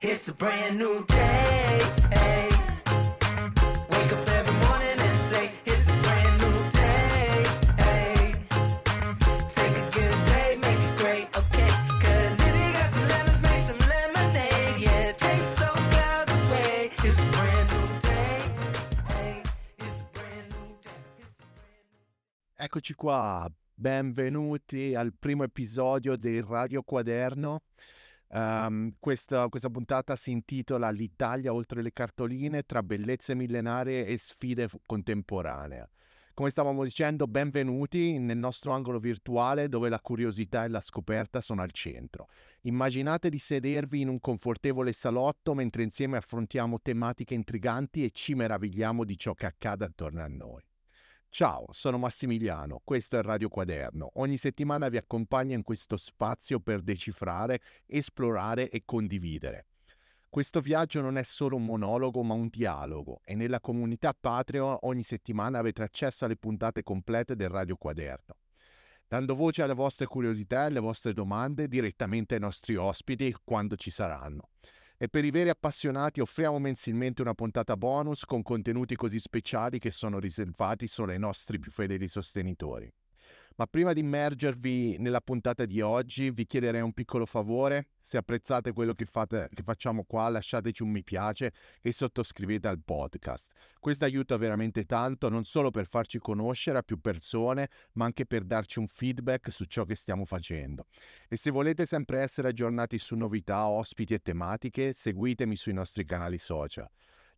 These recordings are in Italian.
It's a brand new day. Hey. Wake up every morning and say, It's a brand new day. Hey. Take a good day, make it great, okay? Cause if you got some lemons, make some lemonade. Yeah, taste those clouds away. It's a brand new day. Hey. It's a brand new day. It's a brand new Eccoci qua, benvenuti al primo episodio del Radio Quaderno. Ehm, questa, questa puntata si intitola L'Italia oltre le cartoline tra bellezze millenarie e sfide contemporanee. Come stavamo dicendo, benvenuti nel nostro angolo virtuale dove la curiosità e la scoperta sono al centro. Immaginate di sedervi in un confortevole salotto mentre insieme affrontiamo tematiche intriganti e ci meravigliamo di ciò che accade attorno a noi. Ciao, sono Massimiliano, questo è Radio Quaderno. Ogni settimana vi accompagno in questo spazio per decifrare, esplorare e condividere. Questo viaggio non è solo un monologo, ma un dialogo e nella comunità Patreon ogni settimana avete accesso alle puntate complete del Radio Quaderno. Dando voce alle vostre curiosità e alle vostre domande direttamente ai nostri ospiti quando ci saranno. E per i veri appassionati offriamo mensilmente una puntata bonus con contenuti così speciali che sono riservati solo ai nostri più fedeli sostenitori. Ma prima di immergervi nella puntata di oggi, vi chiederei un piccolo favore. Se apprezzate quello che, fate, che facciamo qua, lasciateci un mi piace e sottoscrivete al podcast. Questo aiuta veramente tanto, non solo per farci conoscere a più persone, ma anche per darci un feedback su ciò che stiamo facendo. E se volete sempre essere aggiornati su novità, ospiti e tematiche, seguitemi sui nostri canali social.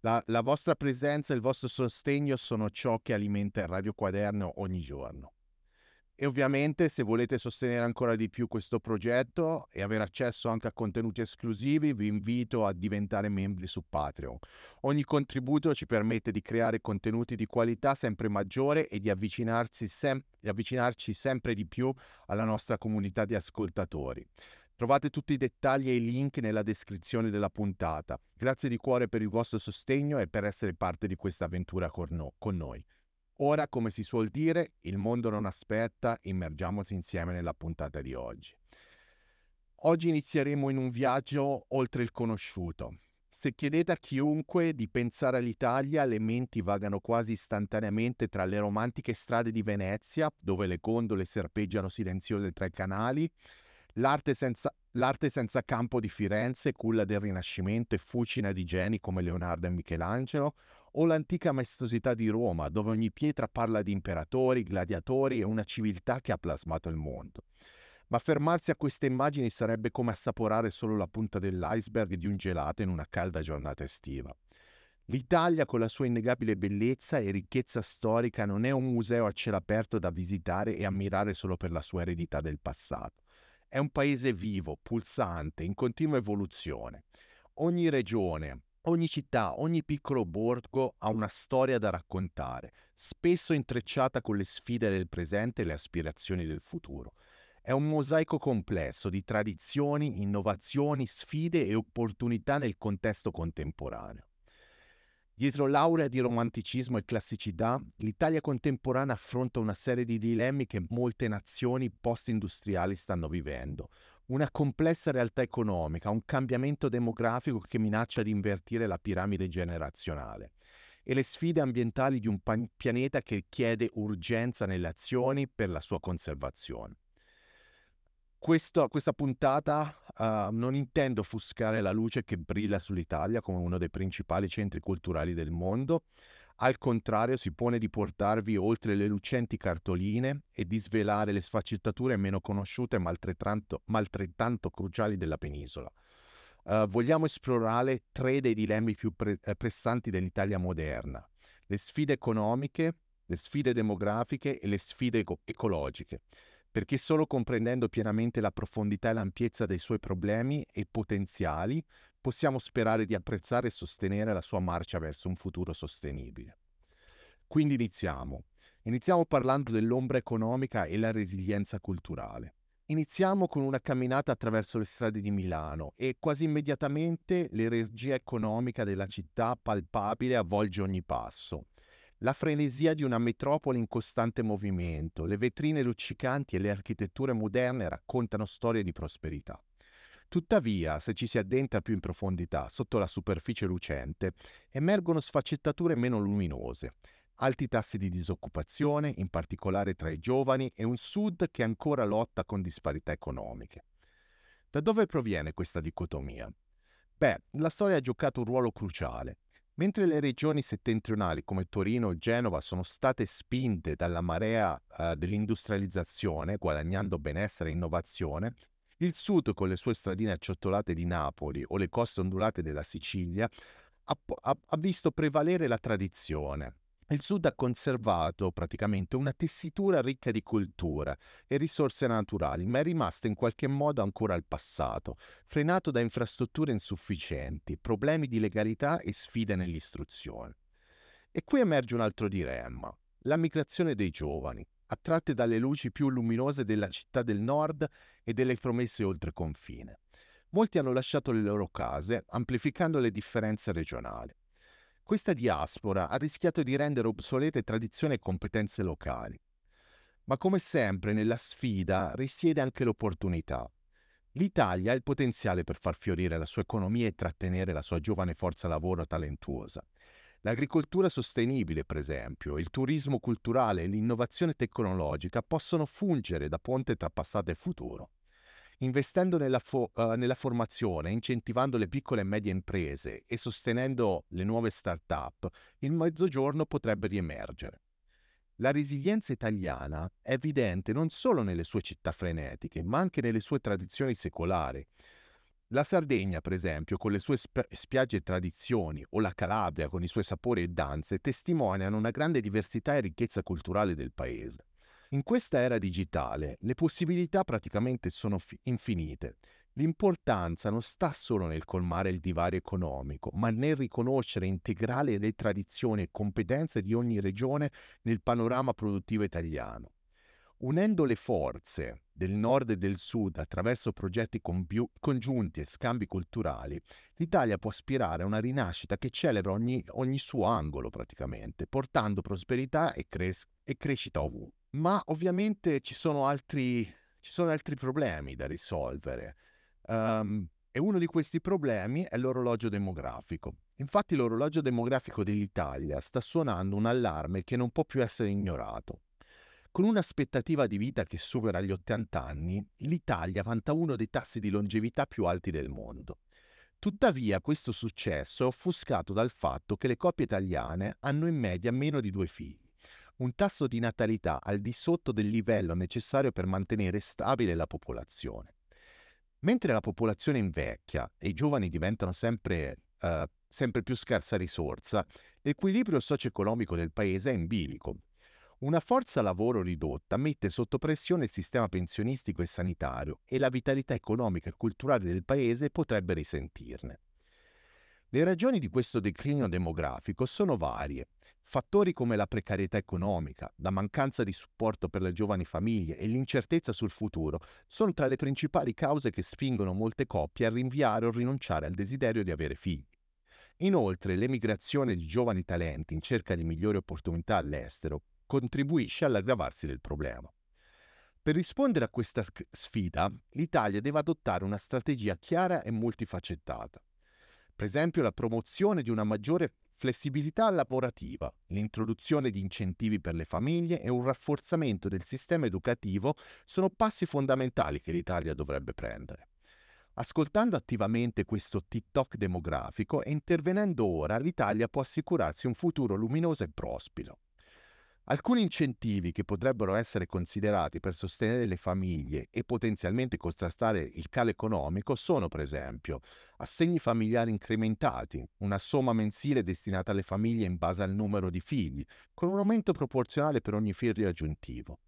La, la vostra presenza e il vostro sostegno sono ciò che alimenta il Radio Quaderno ogni giorno. E ovviamente se volete sostenere ancora di più questo progetto e avere accesso anche a contenuti esclusivi, vi invito a diventare membri su Patreon. Ogni contributo ci permette di creare contenuti di qualità sempre maggiore e di sem- avvicinarci sempre di più alla nostra comunità di ascoltatori. Trovate tutti i dettagli e i link nella descrizione della puntata. Grazie di cuore per il vostro sostegno e per essere parte di questa avventura con noi. Ora, come si suol dire, il mondo non aspetta, immergiamoci insieme nella puntata di oggi. Oggi inizieremo in un viaggio oltre il conosciuto. Se chiedete a chiunque di pensare all'Italia, le menti vagano quasi istantaneamente tra le romantiche strade di Venezia, dove le gondole serpeggiano silenziose tra i canali, l'arte senza, l'arte senza campo di Firenze, culla del Rinascimento e fucina di geni come Leonardo e Michelangelo, o l'antica maestosità di Roma, dove ogni pietra parla di imperatori, gladiatori e una civiltà che ha plasmato il mondo. Ma fermarsi a queste immagini sarebbe come assaporare solo la punta dell'iceberg di un gelato in una calda giornata estiva. L'Italia, con la sua innegabile bellezza e ricchezza storica, non è un museo a cielo aperto da visitare e ammirare solo per la sua eredità del passato. È un paese vivo, pulsante, in continua evoluzione. Ogni regione, Ogni città, ogni piccolo borgo ha una storia da raccontare, spesso intrecciata con le sfide del presente e le aspirazioni del futuro. È un mosaico complesso di tradizioni, innovazioni, sfide e opportunità nel contesto contemporaneo. Dietro l'aurea di romanticismo e classicità, l'Italia contemporanea affronta una serie di dilemmi che molte nazioni post-industriali stanno vivendo, una complessa realtà economica, un cambiamento demografico che minaccia di invertire la piramide generazionale e le sfide ambientali di un pianeta che chiede urgenza nelle azioni per la sua conservazione. Questo, questa puntata uh, non intendo offuscare la luce che brilla sull'Italia come uno dei principali centri culturali del mondo, al contrario si pone di portarvi oltre le lucenti cartoline e di svelare le sfaccettature meno conosciute ma altrettanto, ma altrettanto cruciali della penisola. Uh, vogliamo esplorare tre dei dilemmi più pre- eh, pressanti dell'Italia moderna, le sfide economiche, le sfide demografiche e le sfide eco- ecologiche, perché solo comprendendo pienamente la profondità e l'ampiezza dei suoi problemi e potenziali possiamo sperare di apprezzare e sostenere la sua marcia verso un futuro sostenibile. Quindi iniziamo. Iniziamo parlando dell'ombra economica e la resilienza culturale. Iniziamo con una camminata attraverso le strade di Milano e quasi immediatamente l'energia economica della città palpabile avvolge ogni passo. La frenesia di una metropoli in costante movimento, le vetrine luccicanti e le architetture moderne raccontano storie di prosperità. Tuttavia, se ci si addentra più in profondità, sotto la superficie lucente, emergono sfaccettature meno luminose, alti tassi di disoccupazione, in particolare tra i giovani, e un sud che ancora lotta con disparità economiche. Da dove proviene questa dicotomia? Beh, la storia ha giocato un ruolo cruciale. Mentre le regioni settentrionali come Torino e Genova sono state spinte dalla marea uh, dell'industrializzazione, guadagnando benessere e innovazione, il sud, con le sue stradine acciottolate di Napoli o le coste ondulate della Sicilia, ha, ha, ha visto prevalere la tradizione, il Sud ha conservato praticamente una tessitura ricca di cultura e risorse naturali, ma è rimasto in qualche modo ancora al passato, frenato da infrastrutture insufficienti, problemi di legalità e sfide nell'istruzione. E qui emerge un altro dilemma, la migrazione dei giovani, attratti dalle luci più luminose della città del nord e delle promesse oltre confine. Molti hanno lasciato le loro case, amplificando le differenze regionali. Questa diaspora ha rischiato di rendere obsolete tradizioni e competenze locali. Ma come sempre nella sfida risiede anche l'opportunità. L'Italia ha il potenziale per far fiorire la sua economia e trattenere la sua giovane forza lavoro talentuosa. L'agricoltura sostenibile, per esempio, il turismo culturale e l'innovazione tecnologica possono fungere da ponte tra passato e futuro investendo nella, fo- uh, nella formazione, incentivando le piccole e medie imprese e sostenendo le nuove start-up, il mezzogiorno potrebbe riemergere. La resilienza italiana è evidente non solo nelle sue città frenetiche, ma anche nelle sue tradizioni secolari. La Sardegna, per esempio, con le sue sp- spiagge e tradizioni, o la Calabria con i suoi sapori e danze, testimoniano una grande diversità e ricchezza culturale del paese. In questa era digitale le possibilità praticamente sono fi- infinite. L'importanza non sta solo nel colmare il divario economico, ma nel riconoscere e integrare le tradizioni e competenze di ogni regione nel panorama produttivo italiano. Unendo le forze del nord e del sud attraverso progetti congiunti e scambi culturali, l'Italia può aspirare a una rinascita che celebra ogni, ogni suo angolo praticamente, portando prosperità e, cres- e crescita ovunque. Ma ovviamente ci sono altri, ci sono altri problemi da risolvere. Um, e uno di questi problemi è l'orologio demografico. Infatti l'orologio demografico dell'Italia sta suonando un allarme che non può più essere ignorato. Con un'aspettativa di vita che supera gli 80 anni, l'Italia vanta uno dei tassi di longevità più alti del mondo. Tuttavia questo successo è offuscato dal fatto che le coppie italiane hanno in media meno di due figli un tasso di natalità al di sotto del livello necessario per mantenere stabile la popolazione. Mentre la popolazione invecchia e i giovani diventano sempre, uh, sempre più scarsa risorsa, l'equilibrio socio-economico del paese è in bilico. Una forza lavoro ridotta mette sotto pressione il sistema pensionistico e sanitario e la vitalità economica e culturale del paese potrebbe risentirne. Le ragioni di questo declino demografico sono varie. Fattori come la precarietà economica, la mancanza di supporto per le giovani famiglie e l'incertezza sul futuro sono tra le principali cause che spingono molte coppie a rinviare o rinunciare al desiderio di avere figli. Inoltre, l'emigrazione di giovani talenti in cerca di migliori opportunità all'estero contribuisce all'aggravarsi del problema. Per rispondere a questa sfida, l'Italia deve adottare una strategia chiara e multifacettata. Per esempio la promozione di una maggiore flessibilità lavorativa, l'introduzione di incentivi per le famiglie e un rafforzamento del sistema educativo sono passi fondamentali che l'Italia dovrebbe prendere. Ascoltando attivamente questo TikTok demografico e intervenendo ora, l'Italia può assicurarsi un futuro luminoso e prospero. Alcuni incentivi che potrebbero essere considerati per sostenere le famiglie e potenzialmente contrastare il calo economico sono, per esempio, assegni familiari incrementati, una somma mensile destinata alle famiglie in base al numero di figli, con un aumento proporzionale per ogni figlio aggiuntivo.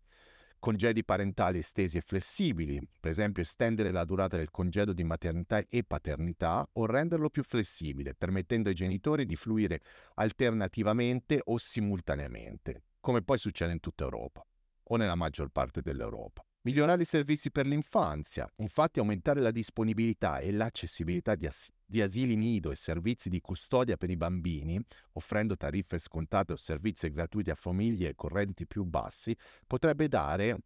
Congedi parentali estesi e flessibili, per esempio estendere la durata del congedo di maternità e paternità o renderlo più flessibile, permettendo ai genitori di fluire alternativamente o simultaneamente come poi succede in tutta Europa, o nella maggior parte dell'Europa. Migliorare i servizi per l'infanzia, infatti aumentare la disponibilità e l'accessibilità di, as- di, asili nido e servizi di custodia per i bambini, offrendo tariffe scontate o servizi gratuiti a famiglie con redditi più bassi, potrebbe dare,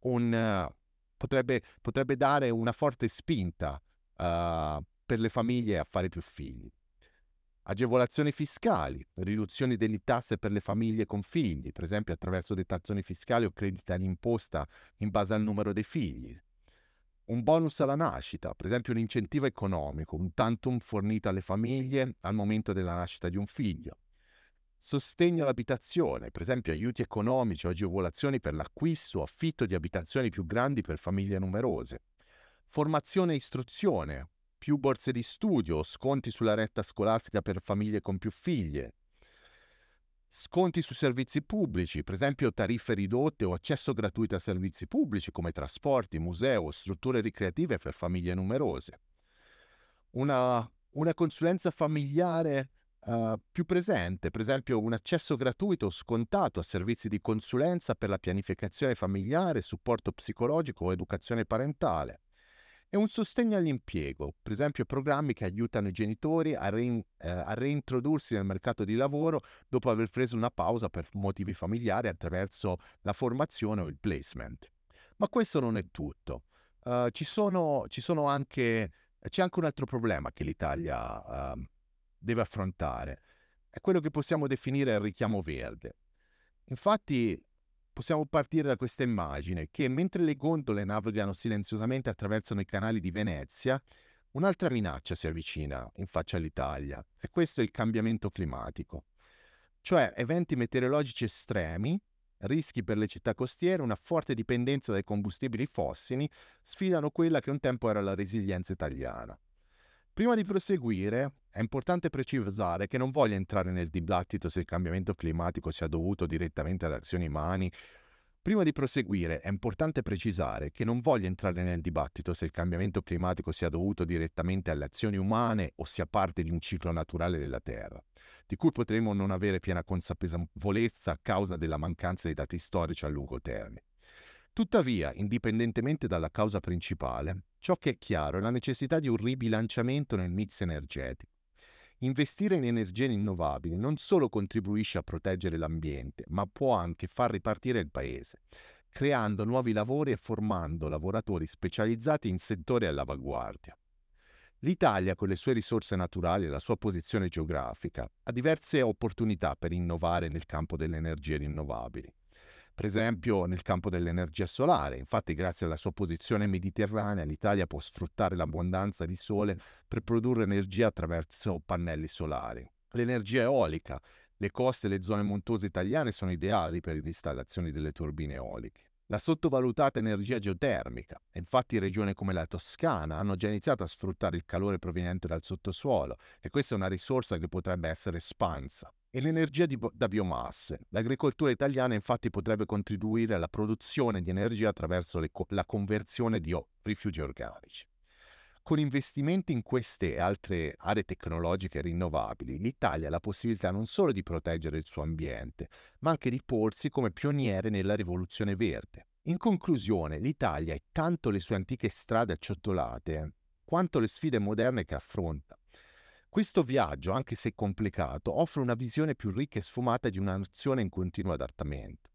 un, uh, potrebbe, potrebbe dare una forte spinta eh, per le famiglie a fare più figli. Agevolazioni fiscali, riduzioni delle tasse per le famiglie con figli, per esempio attraverso detrazioni fiscali o crediti d'imposta in base al numero dei figli. Un bonus alla nascita, per esempio un incentivo economico, un tantum fornito alle famiglie al momento della nascita di un figlio. Sostegno all'abitazione, per esempio aiuti economici o agevolazioni per l'acquisto o affitto di abitazioni più grandi per famiglie numerose. Formazione e istruzione, più borse di studio, sconti sulla retta scolastica per famiglie con più figlie, sconti su servizi pubblici, per esempio tariffe ridotte o accesso gratuito a servizi pubblici come trasporti, museo, strutture ricreative per famiglie numerose. Una, una consulenza familiare uh, più presente, per esempio un accesso gratuito o scontato a servizi di consulenza per la pianificazione familiare, supporto psicologico o educazione parentale e un sostegno all'impiego, per esempio programmi che aiutano i genitori a, rein, eh, a, reintrodursi nel mercato di lavoro dopo aver preso una pausa per motivi familiari attraverso la formazione o il placement. Ma questo non è tutto. Uh, ci, sono, ci sono anche, c'è anche un altro problema che l'Italia uh, deve affrontare, è quello che possiamo definire il richiamo verde. Infatti possiamo partire da questa immagine che mentre le gondole navigano silenziosamente attraverso i canali di Venezia, un'altra minaccia si avvicina in faccia all'Italia e questo è il cambiamento climatico. Cioè eventi meteorologici estremi, rischi per le città costiere, una forte dipendenza dai combustibili fossili sfidano quella che un tempo era la resilienza italiana. Prima di proseguire, è importante precisare che non voglio entrare nel dibattito se il cambiamento climatico sia dovuto direttamente alle azioni umane. Prima di proseguire, è importante precisare che non voglio entrare nel dibattito se il cambiamento climatico sia dovuto direttamente alle azioni umane o sia parte di un ciclo naturale della Terra, di cui potremo non avere piena consapevolezza a causa della mancanza di dati storici a lungo termine. Tuttavia, indipendentemente dalla causa principale, ciò che è chiaro è la necessità di un ribilanciamento nel mix energetico. Investire in energie rinnovabili non solo contribuisce a proteggere l'ambiente, ma può anche far ripartire il paese, creando nuovi lavori e formando lavoratori specializzati in settori all'avanguardia. L'Italia, con le sue risorse naturali e la sua posizione geografica, ha diverse opportunità per innovare nel campo delle energie rinnovabili per esempio nel campo dell'energia solare. Infatti, grazie alla sua posizione mediterranea, l'Italia può sfruttare l'abbondanza di sole per produrre energia attraverso pannelli solari. L'energia eolica. Le coste e le zone montuose italiane sono ideali per l'installazione delle turbine eoliche. La sottovalutata energia geotermica. Infatti regioni come la Toscana hanno già iniziato a sfruttare il calore proveniente dal sottosuolo e questa è una risorsa che potrebbe essere espansa e l'energia di, da biomasse. L'agricoltura italiana infatti potrebbe contribuire alla produzione di energia attraverso le, la conversione di rifiuti organici. Con investimenti in queste e altre aree tecnologiche rinnovabili, l'Italia ha la possibilità non solo di proteggere il suo ambiente, ma anche di porsi come pioniere nella rivoluzione verde. In conclusione, l'Italia è tanto le sue antiche strade acciottolate, quanto le sfide moderne che affronta. Questo viaggio, anche se complicato, offre una visione più ricca e sfumata di una nazione in continuo adattamento.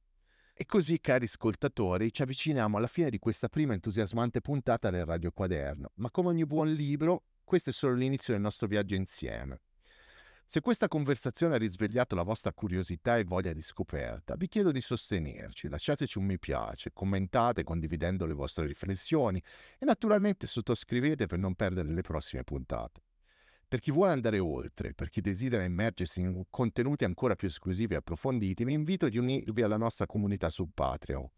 E così, cari ascoltatori, ci avviciniamo alla fine di questa prima entusiasmante puntata del Radio Quaderno, ma come ogni buon libro, questo è solo l'inizio del nostro viaggio insieme. Se questa conversazione ha risvegliato la vostra curiosità e voglia di scoperta, vi chiedo di sostenerci, lasciateci un mi piace, commentate condividendo le vostre riflessioni e naturalmente sottoscrivete per non perdere le prossime puntate. Per chi vuole andare oltre, per chi desidera immergersi in contenuti ancora più esclusivi e approfonditi, vi invito ad unirvi alla nostra comunità su Patreon.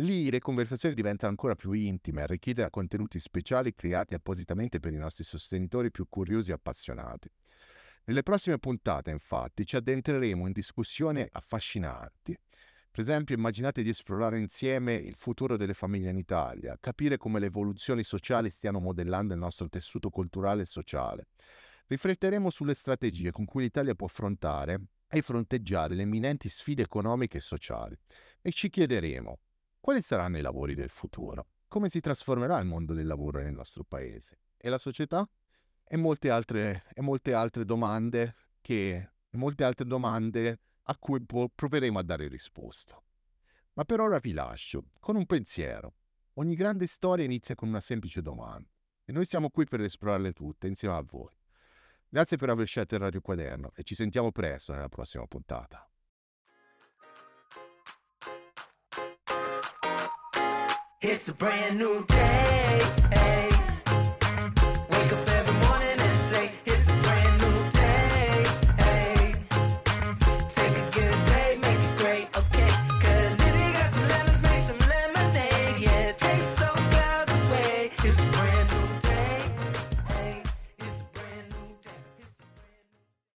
Lì le conversazioni diventano ancora più intime, arricchite da contenuti speciali creati appositamente per i nostri sostenitori più curiosi e appassionati. Nelle prossime puntate, infatti, ci addentreremo in discussioni affascinanti. Per esempio, immaginate di esplorare insieme il futuro delle famiglie in Italia, capire come le evoluzioni sociali stiano modellando il nostro tessuto culturale e sociale rifletteremo sulle strategie con cui l'Italia può affrontare e fronteggiare le imminenti sfide economiche e sociali e ci chiederemo quali saranno i lavori del futuro, come si trasformerà il mondo del lavoro nel nostro paese e la società e molte altre, e molte altre domande che molte altre domande a cui proveremo a dare risposta. Ma per ora vi lascio con un pensiero. Ogni grande storia inizia con una semplice domanda. e noi siamo qui per esplorarle tutte insieme a voi. Grazie per aver scelto il Radio Quaderno e ci sentiamo presto nella prossima puntata. It's a brand new day.